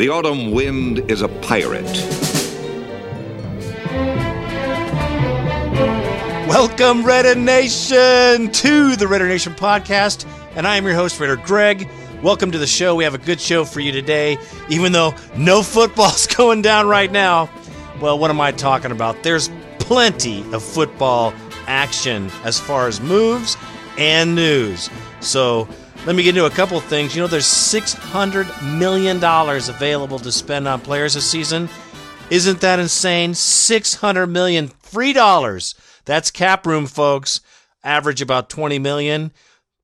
The autumn wind is a pirate. Welcome, Raider Nation, to the Raider Nation podcast. And I am your host, Raider Greg. Welcome to the show. We have a good show for you today, even though no football's going down right now. Well, what am I talking about? There's plenty of football action as far as moves and news. So let me get into a couple things. You know, there's $600 million available to spend on players this season. Isn't that insane? 600 million free dollars. That's cap room, folks. Average about 20 million.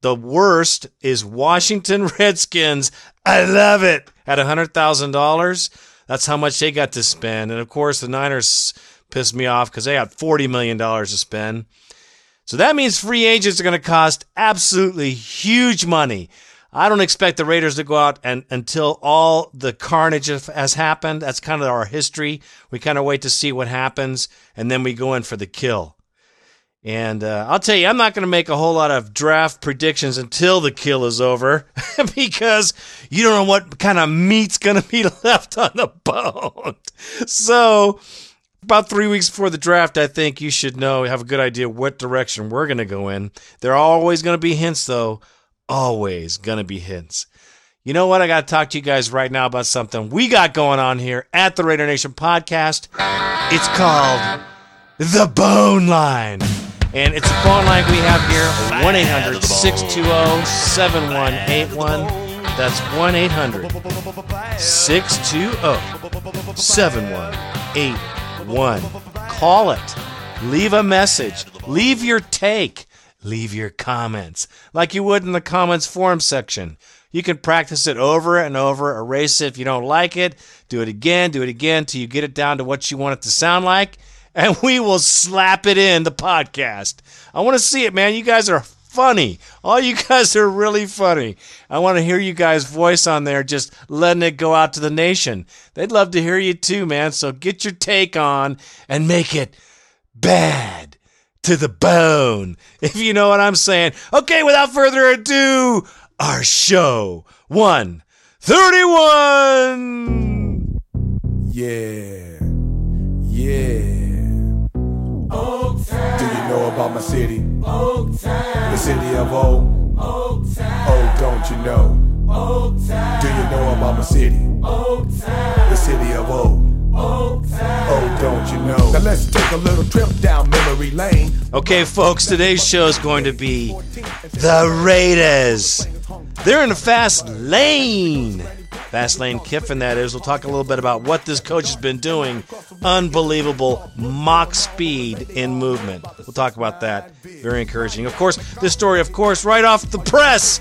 The worst is Washington Redskins. I love it. At $100,000. That's how much they got to spend. And of course, the Niners pissed me off because they got $40 million to spend. So that means free agents are going to cost absolutely huge money. I don't expect the Raiders to go out and until all the carnage has happened. That's kind of our history. We kind of wait to see what happens, and then we go in for the kill. And uh, I'll tell you, I'm not going to make a whole lot of draft predictions until the kill is over because you don't know what kind of meat's going to be left on the bone. So, about three weeks before the draft, I think you should know, have a good idea what direction we're going to go in. There are always going to be hints, though. Always going to be hints. You know what? I got to talk to you guys right now about something we got going on here at the Raider Nation podcast. It's called The Bone Line. And it's a phone line we have here 1 800 620 7181. That's 1 800 620 7181. Call it. Leave a message. Leave your take. Leave your comments like you would in the comments forum section. You can practice it over and over, erase it if you don't like it, do it again, do it again till you get it down to what you want it to sound like and we will slap it in the podcast. I want to see it, man. You guys are funny. All you guys are really funny. I want to hear you guys' voice on there, just letting it go out to the nation. They'd love to hear you too, man. So get your take on and make it bad to the bone, if you know what I'm saying. Okay, without further ado, our show 131. Yeah. Yeah. Know about my city? The city of O. Oh, don't you know? Do you know about my city? The city of O. Oh, don't you know? Now let's take a little trip down memory lane. Okay, folks, today's show is going to be the Raiders. They're in the fast lane. Fast lane Kiffin, that is. We'll talk a little bit about what this coach has been doing. Unbelievable mach speed in movement. We'll talk about that. Very encouraging. Of course, this story, of course, right off the press.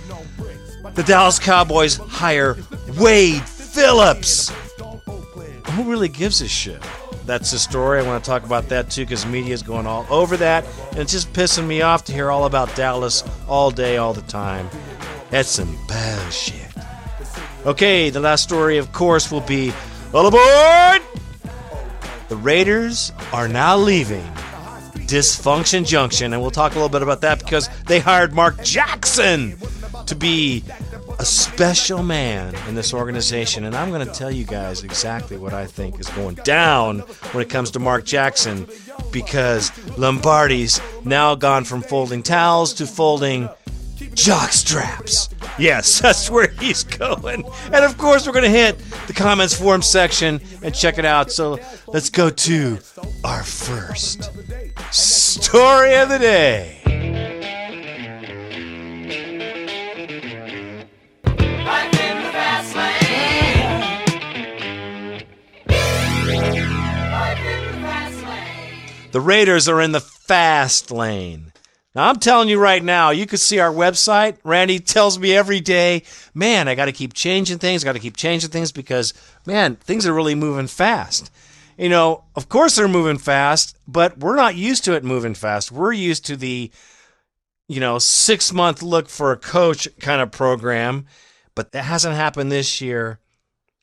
The Dallas Cowboys hire Wade Phillips. Who really gives a shit? That's the story. I want to talk about that too because media is going all over that. And it's just pissing me off to hear all about Dallas all day, all the time. That's some bullshit. Okay, the last story, of course, will be all aboard! The Raiders are now leaving Dysfunction Junction, and we'll talk a little bit about that because they hired Mark Jackson to be a special man in this organization. And I'm going to tell you guys exactly what I think is going down when it comes to Mark Jackson because Lombardi's now gone from folding towels to folding jock straps. Yes, that's where he's going. And of course, we're going to hit the comments forum section and check it out. So let's go to our first story of the day. The Raiders are in the fast lane. Now, I'm telling you right now, you can see our website. Randy tells me every day, man, I got to keep changing things, got to keep changing things because, man, things are really moving fast. You know, of course they're moving fast, but we're not used to it moving fast. We're used to the, you know, six month look for a coach kind of program, but that hasn't happened this year.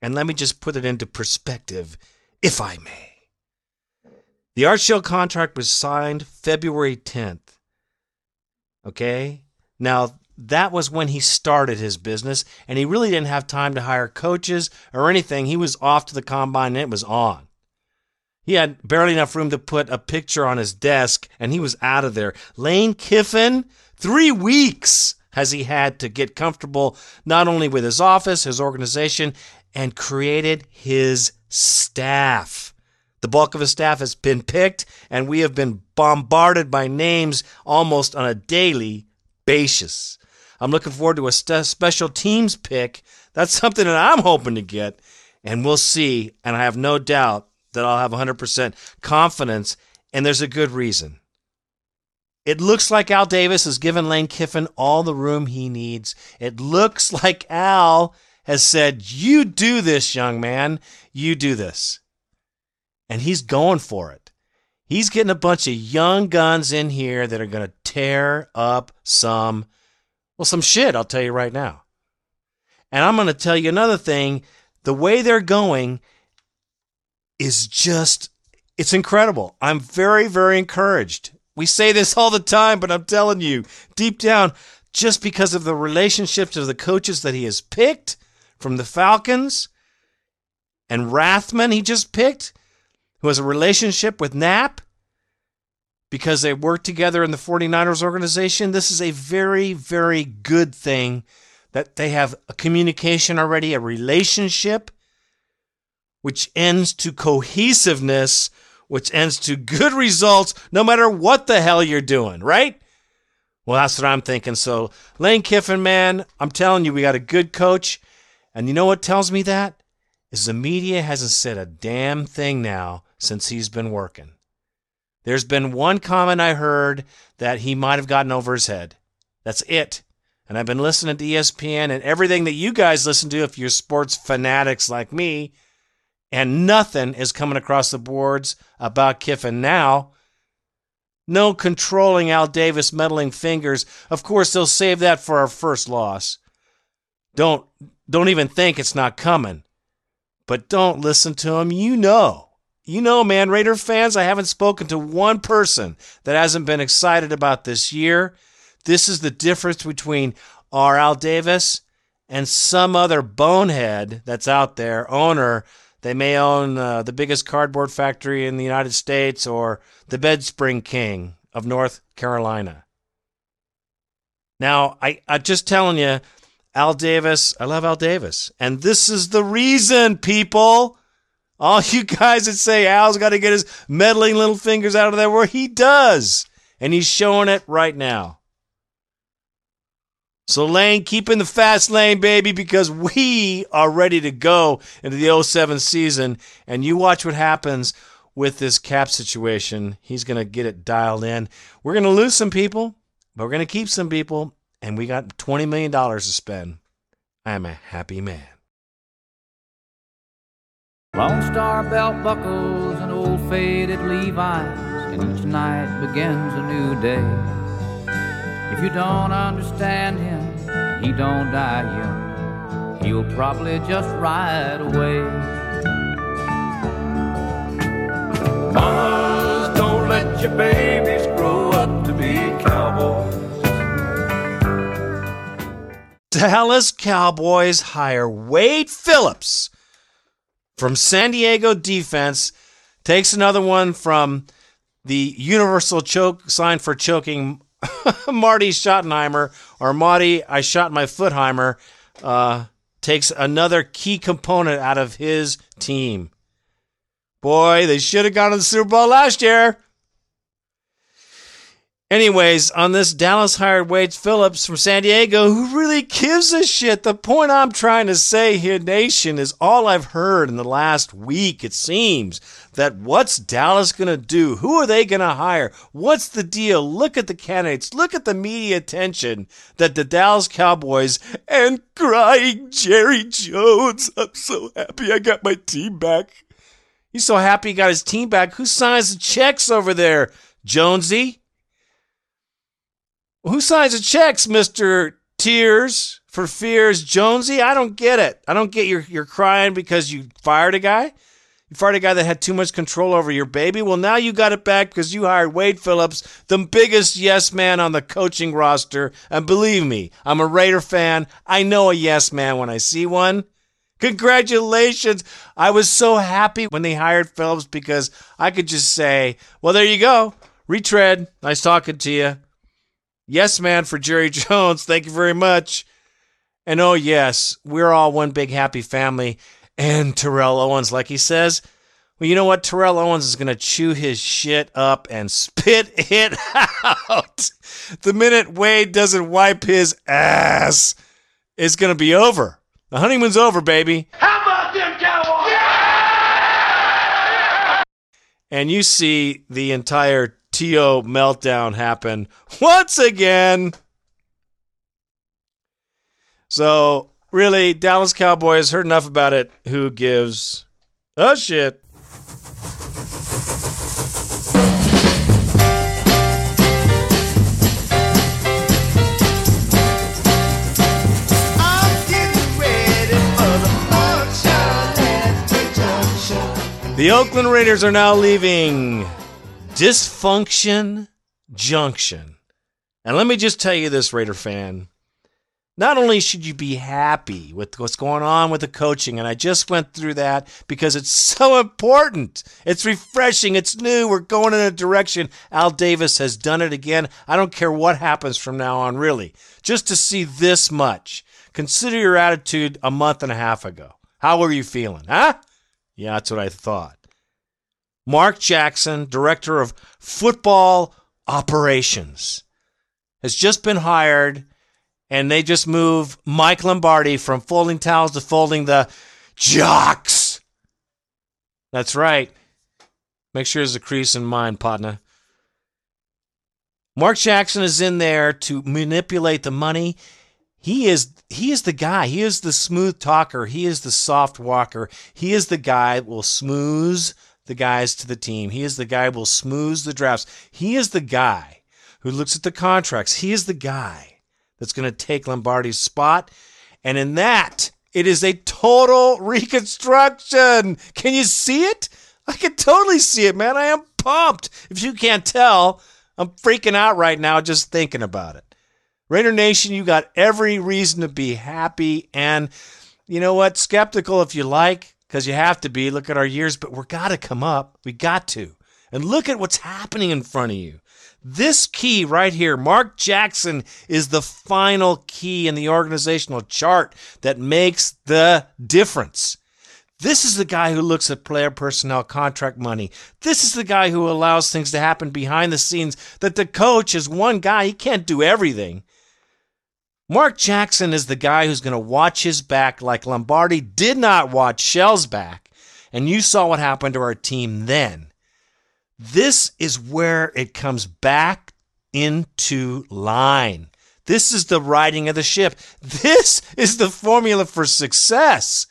And let me just put it into perspective, if I may. The Art contract was signed February 10th. Okay? Now, that was when he started his business, and he really didn't have time to hire coaches or anything. He was off to the combine and it was on. He had barely enough room to put a picture on his desk, and he was out of there. Lane Kiffin, three weeks has he had to get comfortable not only with his office, his organization, and created his staff. The bulk of his staff has been picked, and we have been bombarded by names almost on a daily basis. I'm looking forward to a st- special teams pick. That's something that I'm hoping to get, and we'll see. And I have no doubt that I'll have 100% confidence, and there's a good reason. It looks like Al Davis has given Lane Kiffin all the room he needs. It looks like Al has said, You do this, young man. You do this. And he's going for it. He's getting a bunch of young guns in here that are going to tear up some, well, some shit, I'll tell you right now. And I'm going to tell you another thing. The way they're going is just, it's incredible. I'm very, very encouraged. We say this all the time, but I'm telling you, deep down, just because of the relationships of the coaches that he has picked from the Falcons and Rathman, he just picked, who has a relationship with Knapp because they work together in the 49ers organization. This is a very, very good thing that they have a communication already, a relationship, which ends to cohesiveness which ends to good results no matter what the hell you're doing, right? Well, that's what I'm thinking. So, Lane Kiffin, man, I'm telling you, we got a good coach. And you know what tells me that? Is the media hasn't said a damn thing now since he's been working. There's been one comment I heard that he might have gotten over his head. That's it. And I've been listening to ESPN and everything that you guys listen to if you're sports fanatics like me and nothing is coming across the boards about Kiffin now. No controlling Al Davis meddling fingers. Of course, they'll save that for our first loss. Don't don't even think it's not coming. But don't listen to him. You know. You know, man, Raider fans, I haven't spoken to one person that hasn't been excited about this year. This is the difference between our Al Davis and some other bonehead that's out there, owner they may own uh, the biggest cardboard factory in the United States or the Bedspring King of North Carolina. Now, I, I'm just telling you, Al Davis, I love Al Davis. And this is the reason, people. All you guys that say Al's got to get his meddling little fingers out of there, where he does. And he's showing it right now. So, Lane, keep in the fast lane, baby, because we are ready to go into the 07 season. And you watch what happens with this cap situation. He's going to get it dialed in. We're going to lose some people, but we're going to keep some people. And we got $20 million to spend. I am a happy man. Lone Star belt buckles and old faded Levi's, and each night begins a new day. If you don't understand him, he don't die young. He'll probably just ride away. Mamas, don't let your babies grow up to be cowboys. Dallas Cowboys hire Wade Phillips from San Diego defense. Takes another one from the universal choke sign for choking Marty Schottenheimer or Marty I shot my footheimer uh, takes another key component out of his team. Boy, they should have gone to the Super Bowl last year. Anyways, on this Dallas hired Wade Phillips from San Diego, who really gives a shit. The point I'm trying to say here, Nation, is all I've heard in the last week, it seems, that what's Dallas going to do? Who are they going to hire? What's the deal? Look at the candidates. Look at the media attention that the Dallas Cowboys and crying Jerry Jones. I'm so happy I got my team back. He's so happy he got his team back. Who signs the checks over there? Jonesy? Who signs the checks, Mr. Tears for Fears Jonesy? I don't get it. I don't get your you're crying because you fired a guy. You fired a guy that had too much control over your baby. Well, now you got it back because you hired Wade Phillips, the biggest yes man on the coaching roster. And believe me, I'm a Raider fan. I know a yes man when I see one. Congratulations. I was so happy when they hired Phillips because I could just say, well, there you go. Retread. Nice talking to you. Yes, man, for Jerry Jones. Thank you very much. And oh, yes, we're all one big happy family and Terrell Owens, like he says. Well, you know what? Terrell Owens is going to chew his shit up and spit it out. The minute Wade doesn't wipe his ass, it's going to be over. The honeymoon's over, baby. How about them Cowboys? And you see the entire Meltdown happen once again. So really, Dallas Cowboys heard enough about it. Who gives a shit? The Oakland Raiders are now leaving Dysfunction Junction. And let me just tell you this, Raider fan not only should you be happy with what's going on with the coaching, and I just went through that because it's so important. It's refreshing. It's new. We're going in a direction. Al Davis has done it again. I don't care what happens from now on, really. Just to see this much. Consider your attitude a month and a half ago. How were you feeling? Huh? Yeah, that's what I thought. Mark Jackson, director of football operations, has just been hired and they just move Mike Lombardi from folding towels to folding the jocks. That's right. Make sure there's a crease in mine, partner. Mark Jackson is in there to manipulate the money. He is he is the guy. He is the smooth talker. He is the soft walker. He is the guy that will smooth the guys to the team. He is the guy who will smooth the drafts. He is the guy who looks at the contracts. He is the guy that's going to take Lombardi's spot. And in that, it is a total reconstruction. Can you see it? I can totally see it, man. I am pumped. If you can't tell, I'm freaking out right now just thinking about it. Raider Nation, you got every reason to be happy and you know what? Skeptical if you like, because you have to be. Look at our years, but we're got to come up. We got to. And look at what's happening in front of you. This key right here, Mark Jackson, is the final key in the organizational chart that makes the difference. This is the guy who looks at player personnel contract money. This is the guy who allows things to happen behind the scenes that the coach is one guy. He can't do everything. Mark Jackson is the guy who's going to watch his back like Lombardi did not watch Shell's back. And you saw what happened to our team then. This is where it comes back into line. This is the riding of the ship. This is the formula for success.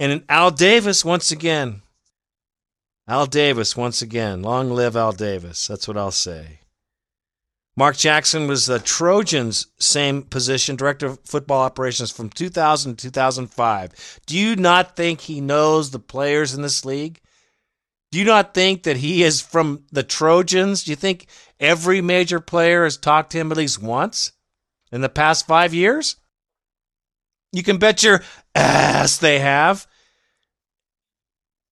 And Al Davis, once again, Al Davis, once again, long live Al Davis. That's what I'll say. Mark Jackson was the Trojans' same position, director of football operations from 2000 to 2005. Do you not think he knows the players in this league? Do you not think that he is from the Trojans? Do you think every major player has talked to him at least once in the past five years? You can bet your ass they have.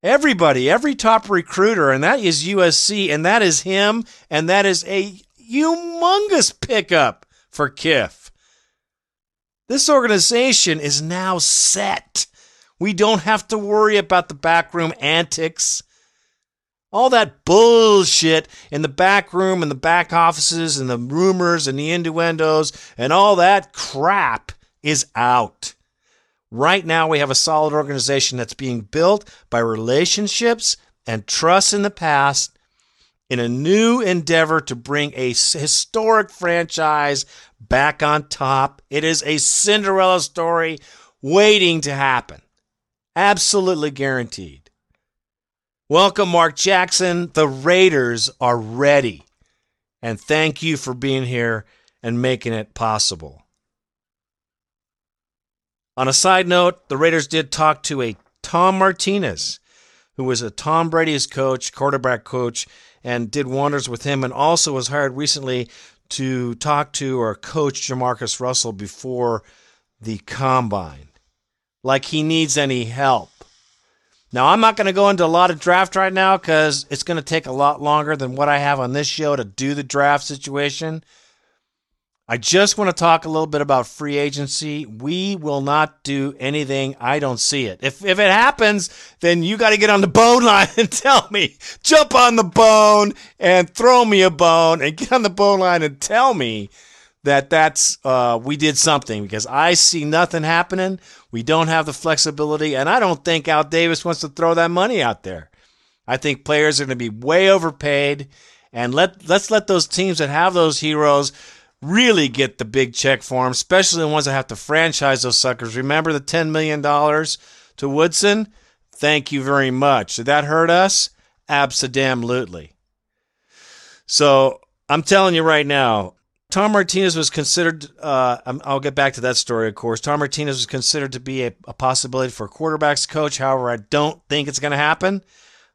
Everybody, every top recruiter, and that is USC, and that is him, and that is a humongous pickup for Kiff. This organization is now set. We don't have to worry about the backroom antics. All that bullshit in the back room and the back offices and the rumors and the innuendos and all that crap is out. Right now, we have a solid organization that's being built by relationships and trust in the past in a new endeavor to bring a historic franchise back on top. It is a Cinderella story waiting to happen. Absolutely guaranteed. Welcome, Mark Jackson. The Raiders are ready. And thank you for being here and making it possible. On a side note, the Raiders did talk to a Tom Martinez, who was a Tom Brady's coach, quarterback coach, and did wonders with him, and also was hired recently to talk to or coach Jamarcus Russell before the combine. Like he needs any help. Now, I'm not going to go into a lot of draft right now because it's going to take a lot longer than what I have on this show to do the draft situation. I just want to talk a little bit about free agency. We will not do anything. I don't see it. If if it happens, then you got to get on the bone line and tell me. Jump on the bone and throw me a bone and get on the bone line and tell me that that's uh, we did something because I see nothing happening. We don't have the flexibility, and I don't think Al Davis wants to throw that money out there. I think players are going to be way overpaid, and let let's let those teams that have those heroes really get the big check for them, especially the ones that have to franchise those suckers. Remember the $10 million to Woodson? Thank you very much. Did that hurt us? Absolutely. So I'm telling you right now, Tom Martinez was considered, uh, I'll get back to that story, of course. Tom Martinez was considered to be a, a possibility for quarterback's coach. However, I don't think it's going to happen.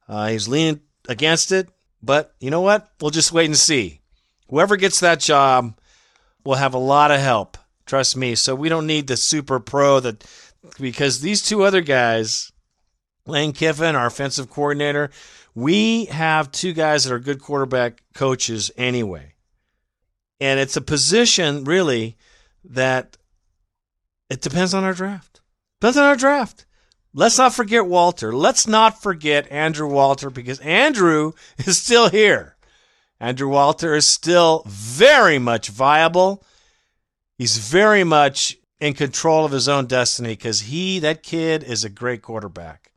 Uh, he's leaning against it. But you know what? We'll just wait and see. Whoever gets that job, will have a lot of help. Trust me. So we don't need the super pro that because these two other guys, Lane Kiffin, our offensive coordinator, we have two guys that are good quarterback coaches anyway. And it's a position really that it depends on our draft. Depends on our draft. Let's not forget Walter. Let's not forget Andrew Walter because Andrew is still here. Andrew Walter is still very much viable. He's very much in control of his own destiny because he, that kid, is a great quarterback.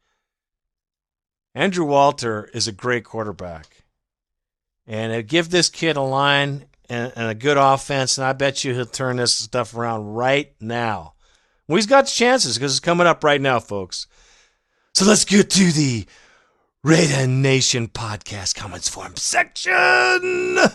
Andrew Walter is a great quarterback. And give this kid a line and, and, a good offense, and I bet you he'll turn this stuff around right now. Well, he's got chances because it's coming up right now, folks. So let's get to the Raider Nation podcast comments form section. All aboard!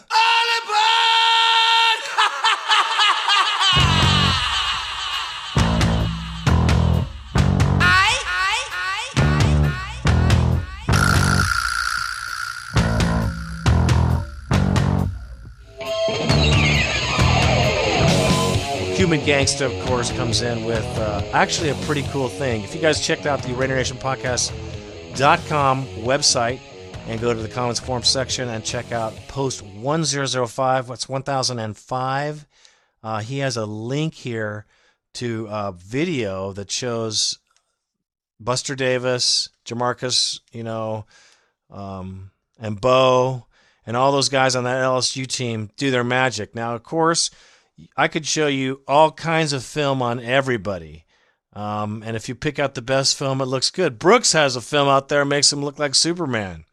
Cuban Gangsta, of course, comes in with uh, actually a pretty cool thing. If you guys checked out the Raider Nation podcast com website and go to the comments form section and check out post 1005. What's 1005? Uh, he has a link here to a video that shows Buster Davis, Jamarcus, you know, um, and Bo, and all those guys on that LSU team do their magic. Now, of course, I could show you all kinds of film on everybody. Um, and if you pick out the best film, it looks good. Brooks has a film out there makes him look like Superman.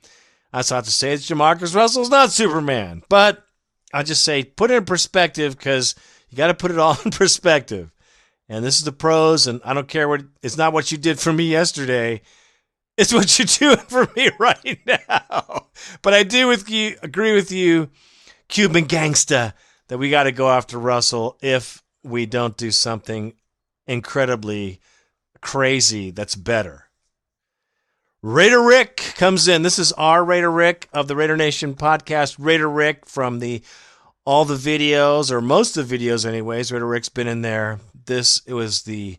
That's not to say that Jamarcus Russell's not Superman, but I just say put it in perspective because you got to put it all in perspective. And this is the pros, and I don't care what it's not what you did for me yesterday. It's what you're doing for me right now. But I do with you agree with you, Cuban gangsta, that we got to go after Russell if we don't do something incredibly crazy that's better. Raider Rick comes in. This is our Raider Rick of the Raider Nation podcast. Raider Rick from the all the videos or most of the videos, anyways. Raider Rick's been in there. This it was the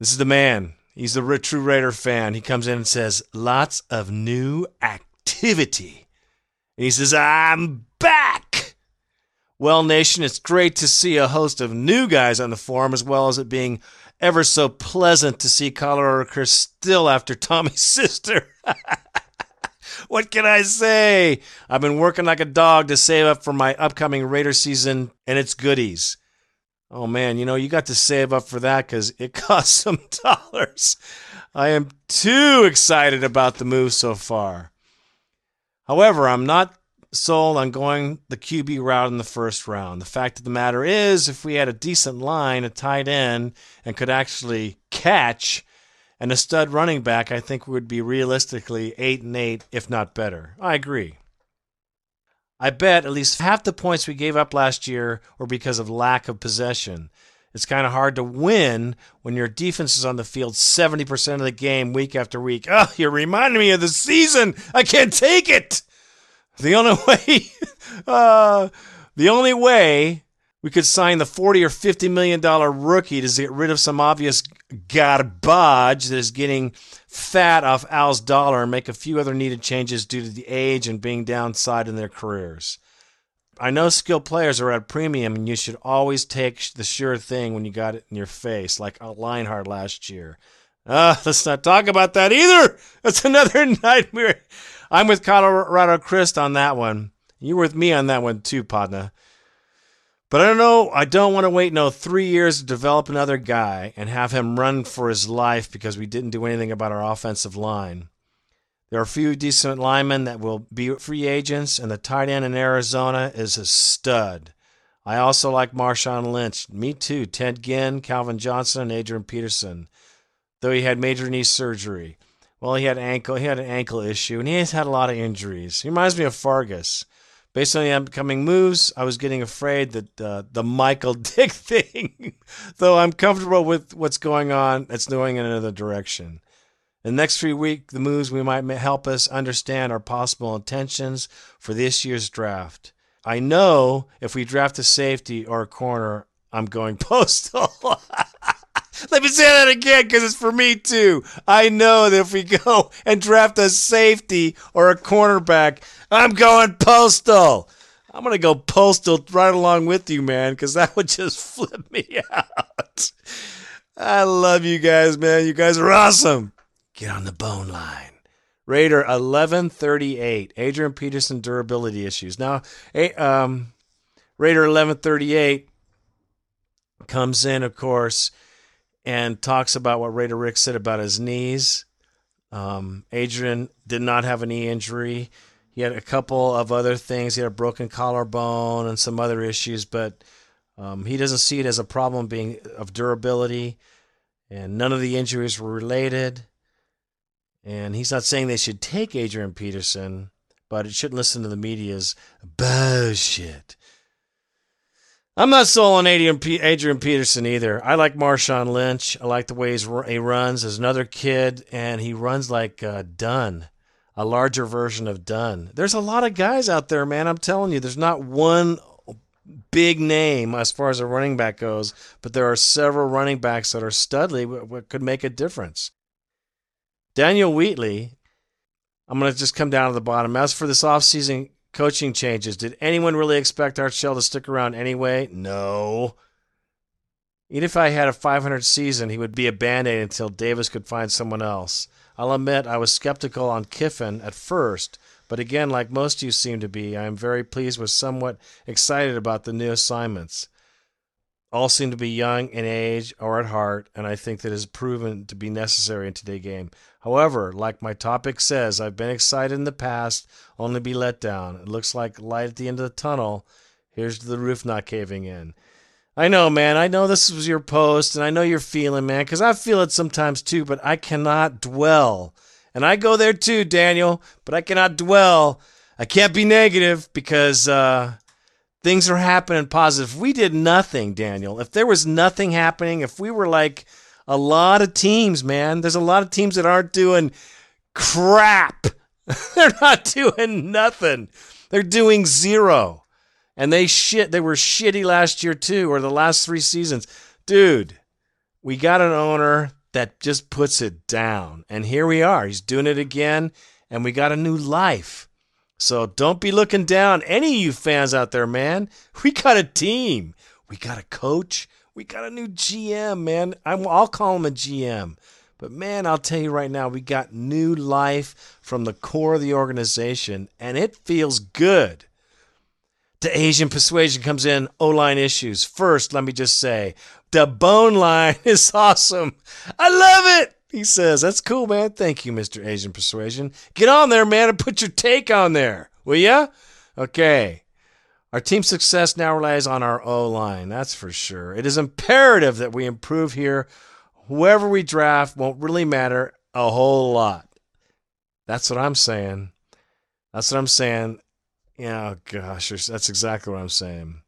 this is the man. He's the true Raider fan. He comes in and says lots of new activity. And he says I'm back. Well, Nation, it's great to see a host of new guys on the forum, as well as it being ever so pleasant to see Colorado Chris still after Tommy's sister. what can I say? I've been working like a dog to save up for my upcoming Raider season and its goodies. Oh man, you know, you got to save up for that because it costs some dollars. I am too excited about the move so far. However, I'm not sold on going the QB route in the first round. The fact of the matter is, if we had a decent line, a tight end, and could actually catch, and a stud running back, I think we would be realistically eight and eight, if not better. I agree. I bet at least half the points we gave up last year were because of lack of possession. It's kind of hard to win when your defense is on the field 70% of the game week after week. Oh, you're reminding me of the season. I can't take it. The only way, uh, the only way we could sign the 40 or 50 million dollar rookie to get rid of some obvious garbage that is getting fat off Al's dollar and make a few other needed changes due to the age and being downside in their careers. I know skilled players are at premium, and you should always take the sure thing when you got it in your face, like Leinart last year. Uh, let's not talk about that either. That's another nightmare. I'm with Colorado Chris on that one. You were with me on that one too, Podna. But I don't know. I don't want to wait no three years to develop another guy and have him run for his life because we didn't do anything about our offensive line. There are a few decent linemen that will be free agents, and the tight end in Arizona is a stud. I also like Marshawn Lynch. Me too. Ted Ginn, Calvin Johnson, and Adrian Peterson. Though he had major knee surgery. Well, he had ankle. He had an ankle issue, and he has had a lot of injuries. He reminds me of Fargas. Based on the upcoming moves, I was getting afraid that uh, the Michael Dick thing, though I'm comfortable with what's going on, it's going in another direction. In the next few weeks, the moves we might help us understand our possible intentions for this year's draft. I know if we draft a safety or a corner, I'm going postal. Let me say that again because it's for me too. I know that if we go and draft a safety or a cornerback, I'm going postal. I'm going to go postal right along with you, man, because that would just flip me out. I love you guys, man. You guys are awesome. Get on the bone line. Raider 1138. Adrian Peterson durability issues. Now, um, Raider 1138 comes in, of course, and talks about what Raider Rick said about his knees. Um, Adrian did not have a knee injury. He had a couple of other things. He had a broken collarbone and some other issues, but um, he doesn't see it as a problem being of durability. And none of the injuries were related. And he's not saying they should take Adrian Peterson, but it shouldn't listen to the media's bullshit. I'm not sold on Adrian, Adrian Peterson either. I like Marshawn Lynch. I like the way he runs. There's another kid, and he runs like uh, Dunn, a larger version of Dunn. There's a lot of guys out there, man. I'm telling you, there's not one big name as far as a running back goes, but there are several running backs that are studly, what could make a difference. Daniel Wheatley, I'm going to just come down to the bottom. As for this offseason coaching changes, did anyone really expect Art Shell to stick around anyway? No. Even if I had a 500 season, he would be a band aid until Davis could find someone else. I'll admit I was skeptical on Kiffin at first, but again, like most of you seem to be, I am very pleased with somewhat excited about the new assignments all seem to be young in age or at heart, and I think that is proven to be necessary in today's game. However, like my topic says, I've been excited in the past, only be let down. It looks like light at the end of the tunnel. Here's the roof not caving in. I know, man. I know this was your post, and I know you're feeling, man, because I feel it sometimes too, but I cannot dwell. And I go there too, Daniel, but I cannot dwell. I can't be negative because uh, things are happening positive. If we did nothing, Daniel, if there was nothing happening, if we were like a lot of teams, man, there's a lot of teams that aren't doing crap. They're not doing nothing. They're doing zero. And they shit they were shitty last year too, or the last three seasons. Dude, we got an owner that just puts it down. And here we are. He's doing it again, and we got a new life. So don't be looking down. Any of you fans out there, man, we got a team. We got a coach. We got a new GM, man. i will call him a GM. But man, I'll tell you right now, we got new life from the core of the organization, and it feels good. The Asian persuasion comes in, O line issues. First, let me just say, the bone line is awesome. I love it. He says, That's cool, man. Thank you, Mr. Asian Persuasion. Get on there, man, and put your take on there, will ya? Okay. Our team's success now relies on our O line, that's for sure. It is imperative that we improve here. Whoever we draft won't really matter a whole lot. That's what I'm saying. That's what I'm saying. Yeah, oh gosh, that's exactly what I'm saying.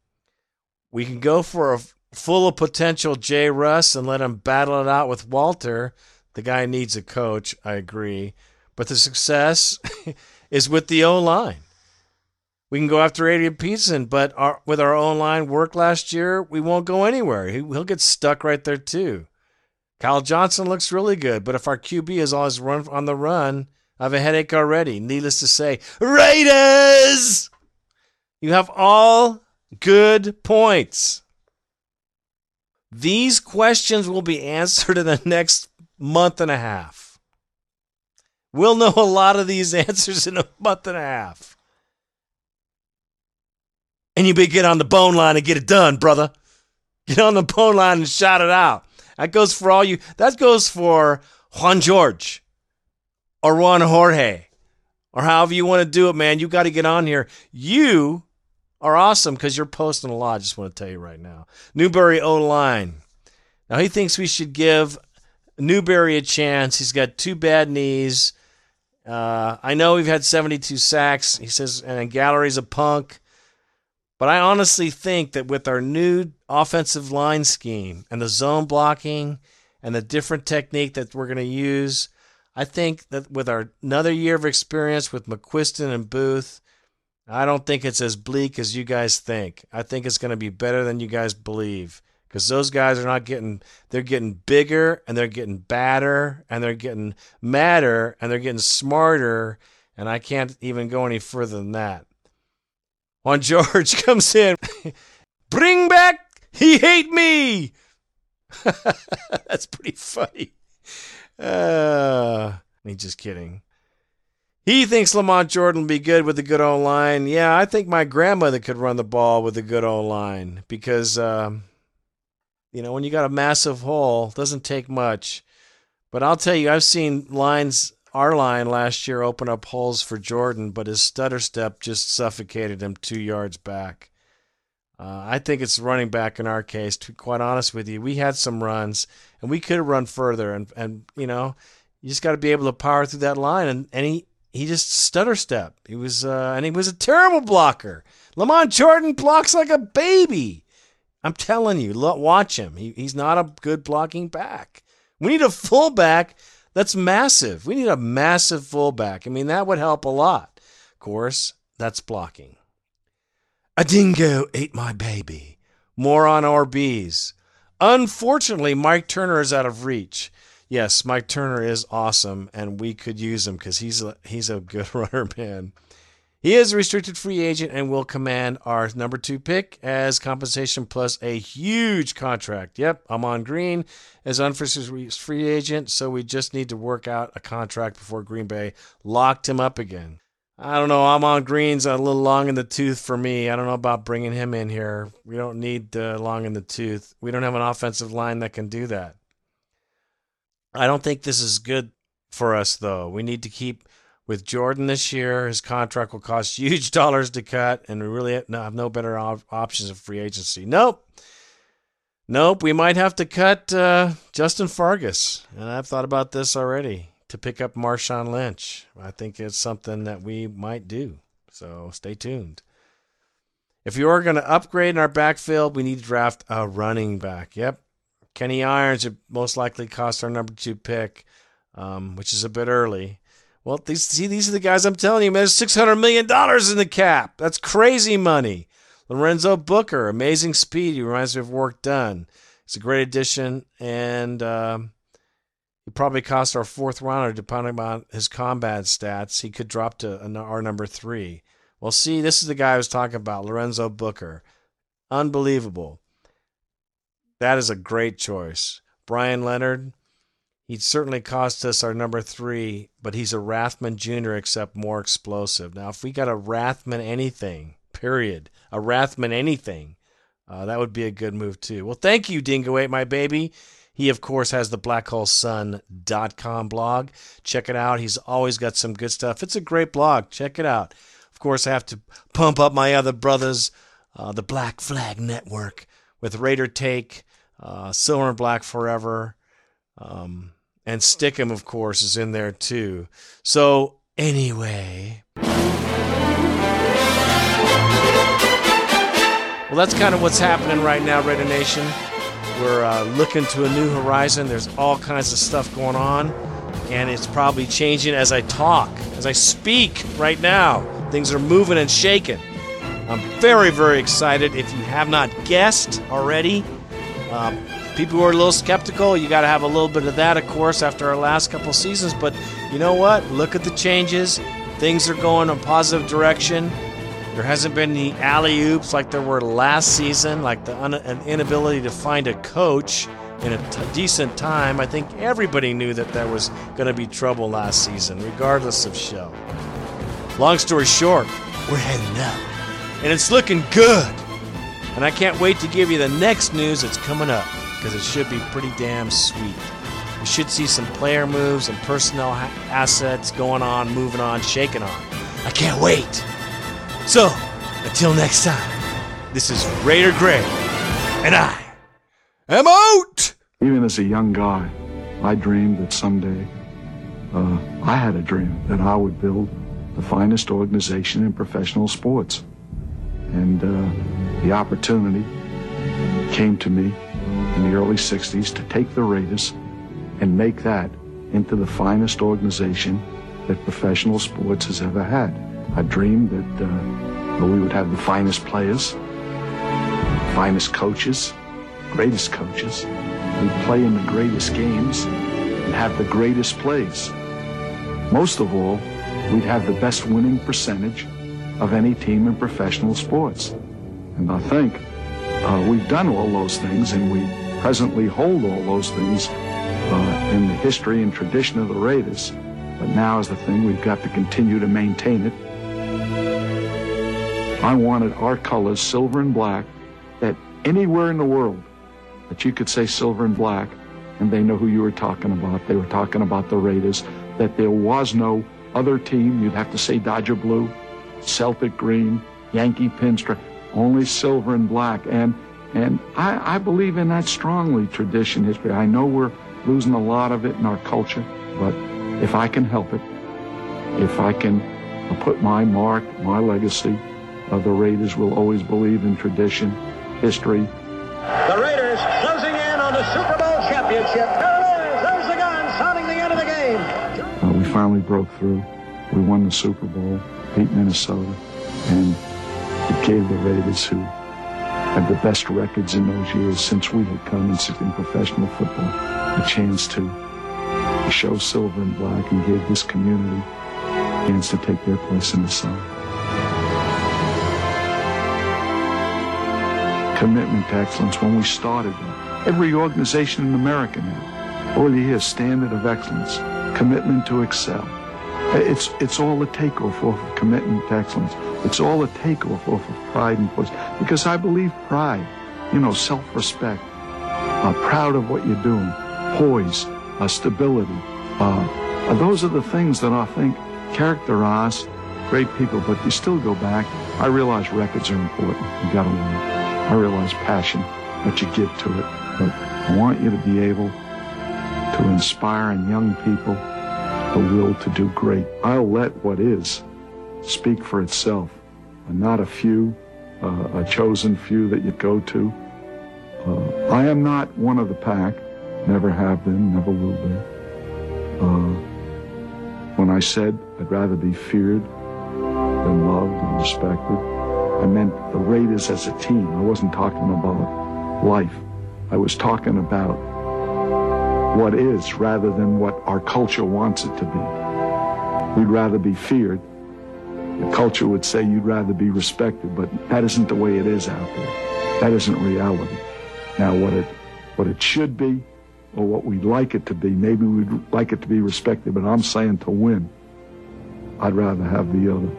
We can go for a full of potential Jay Russ and let him battle it out with Walter. The guy needs a coach, I agree. But the success is with the O line. We can go after Adrian Peterson, but our, with our own line work last year, we won't go anywhere. He, will get stuck right there, too. Kyle Johnson looks really good, but if our QB is always run on the run, I have a headache already. Needless to say, Raiders! You have all good points. These questions will be answered in the next month and a half. We'll know a lot of these answers in a month and a half. And you better get on the bone line and get it done, brother. Get on the bone line and shout it out. That goes for all you. That goes for Juan George or Juan Jorge or however you want to do it, man. You got to get on here. You are awesome because you're posting a lot. I just want to tell you right now. Newberry O line. Now he thinks we should give Newberry a chance. He's got two bad knees. Uh, I know we've had 72 sacks. He says, and Gallery's a punk. But I honestly think that with our new offensive line scheme and the zone blocking and the different technique that we're going to use, I think that with our another year of experience with McQuistan and Boothe, I don't think it's as bleak as you guys think. I think it's going to be better than you guys believe because those guys are not getting they're getting bigger and they're getting badder and they're getting madder and they're getting smarter and I can't even go any further than that. Juan George comes in, bring back he hate me. That's pretty funny. Uh, me just kidding. He thinks Lamont Jordan will be good with the good old line. Yeah, I think my grandmother could run the ball with the good old line because, um, you know, when you got a massive hole, doesn't take much. But I'll tell you, I've seen lines, our line last year, opened up holes for Jordan, but his stutter step just suffocated him two yards back. Uh, I think it's running back in our case. To be quite honest with you, we had some runs and we could have run further. And and you know, you just got to be able to power through that line. And and he he just stutter step. He was uh, and he was a terrible blocker. Lamont Jordan blocks like a baby. I'm telling you, watch him. He, he's not a good blocking back. We need a fullback that's massive. We need a massive fullback. I mean, that would help a lot. Of course, that's blocking. A dingo ate my baby. More on RBs. Unfortunately, Mike Turner is out of reach. Yes, Mike Turner is awesome, and we could use him because he's a, he's a good runner, man. He is a restricted free agent and will command our number two pick as compensation plus a huge contract. Yep, Ahman Green is unrestricted free agent, so we just need to work out a contract before Green Bay locked him up again. I don't know. Ahman Green's a little long in the tooth for me. I don't know about bringing him in here. We don't need uh, long in the tooth. We don't have an offensive line that can do that. I don't think this is good for us, though. We need to keep with Jordan this year. His contract will cost huge dollars to cut, and we really have no better op- options of free agency. Nope. Nope. We might have to cut uh, Justin Fargas, and I've thought about this already to pick up Marshawn Lynch. I think it's something that we might do. So stay tuned. If you are going to upgrade in our backfield, we need to draft a running back. Yep. Kenny Irons would most likely cost our number two pick, um, which is a bit early. Well, these, see, these are the guys I'm telling you, man. There's $600 million in the cap. That's crazy money. Lorenzo Booker, amazing speed. He reminds me of Warrick Dunn. It's a great addition. And um, he probably cost our fourth rounder, depending on his combat stats. He could drop to our number three. Well, see, this is the guy I was talking about, Lorenzo Booker. Unbelievable. That is a great choice. Brian Leonard, he'd certainly cost us our number three, but he's a Rathman Jr., except more explosive. Now, if we got a Rathman anything, period, a Rathman anything, uh, that would be a good move too. Well, thank you, Dingo 8, my baby. He, of course, has the blackholesun.com blog. Check it out. He's always got some good stuff. It's a great blog. Check it out. Of course, I have to pump up my other brothers, uh, the Black Flag Network, with Raider Take, uh, Silver and Black Forever, um, and Stickum, of course, is in there too. So, anyway. Well, that's kind of what's happening right now, Raider Nation. We're uh, looking to a new horizon. There's all kinds of stuff going on, and it's probably changing as I talk, as I speak right now. Things are moving and shaking. I'm very, very excited. If you have not guessed already, um, people who are a little skeptical, you got to have a little bit of that, of course, after our last couple seasons. But you know what? Look at the changes. Things are going in a positive direction. There hasn't been any alley oops like there were last season, like the un- an inability to find a coach in a t- decent time. I think everybody knew that there was going to be trouble last season, regardless of show. Long story short, we're heading up and it's looking good. And I can't wait to give you the next news that's coming up because it should be pretty damn sweet. We should see some player moves and personnel ha- assets going on, moving on, shaking on. I can't wait. So, until next time, this is Raider Gray, and I am out. Even as a young guy, I dreamed that someday uh, I had a dream that I would build the finest organization in professional sports. And uh, the opportunity came to me in the early 60s to take the Raiders and make that into the finest organization that professional sports has ever had. I dreamed that uh, we would have the finest players, finest coaches, greatest coaches. We'd play in the greatest games and have the greatest plays. Most of all, we'd have the best winning percentage of any team in professional sports. And I think uh, we've done all those things, and we presently hold all those things uh, in the history and tradition of the Raiders. But now is the thing we've got to continue to maintain it. I wanted our colors, silver and black, that anywhere in the world that you could say silver and black, and they know who you were talking about. They were talking about the Raiders, that there was no other team. You'd have to say Dodger blue, Celtic green, Yankee pinstripe, only silver and black. And and I, I believe in that strongly, tradition, history. I know we're losing a lot of it in our culture, but if I can help it, if I can put my mark, my legacy, uh, the Raiders will always believe in tradition, history. The Raiders closing in on the Super Bowl championship. There it is. There's the gun sounding the end of the game. Uh, we finally broke through. We won the Super Bowl, beat Minnesota, and it gave the Raiders, who had the best records in those years since we had come in, professional football, a chance to, show silver and black and give this community a chance to take their place in the sun. Commitment to excellence when we started. Every organization in America now, oh all you hear, standard of excellence, commitment to excel. It's it's all a takeoff off of commitment to excellence. It's all a takeoff off of pride and poise. Because I believe pride, you know, self-respect, uh, proud of what you're doing, poise, uh, stability. Uh, those are the things that I think characterize great people. But you still go back. I realize records are important. You got to win. I realize passion, what you give to it. But I want you to be able to inspire in young people the will to do great. I'll let what is speak for itself, and not a few, uh, a chosen few that you go to. Uh, I am not one of the pack, never have been, never will be. Uh, when I said I'd rather be feared than loved and respected, I meant the Raiders as a team. I wasn't talking about life. I was talking about what is rather than what our culture wants it to be. We'd rather be feared. The culture would say you'd rather be respected, but that isn't the way it is out there. That isn't reality. Now, what it, what it should be, or what we'd like it to be, maybe we'd like it to be respected, but I'm saying to win, I'd rather have the other.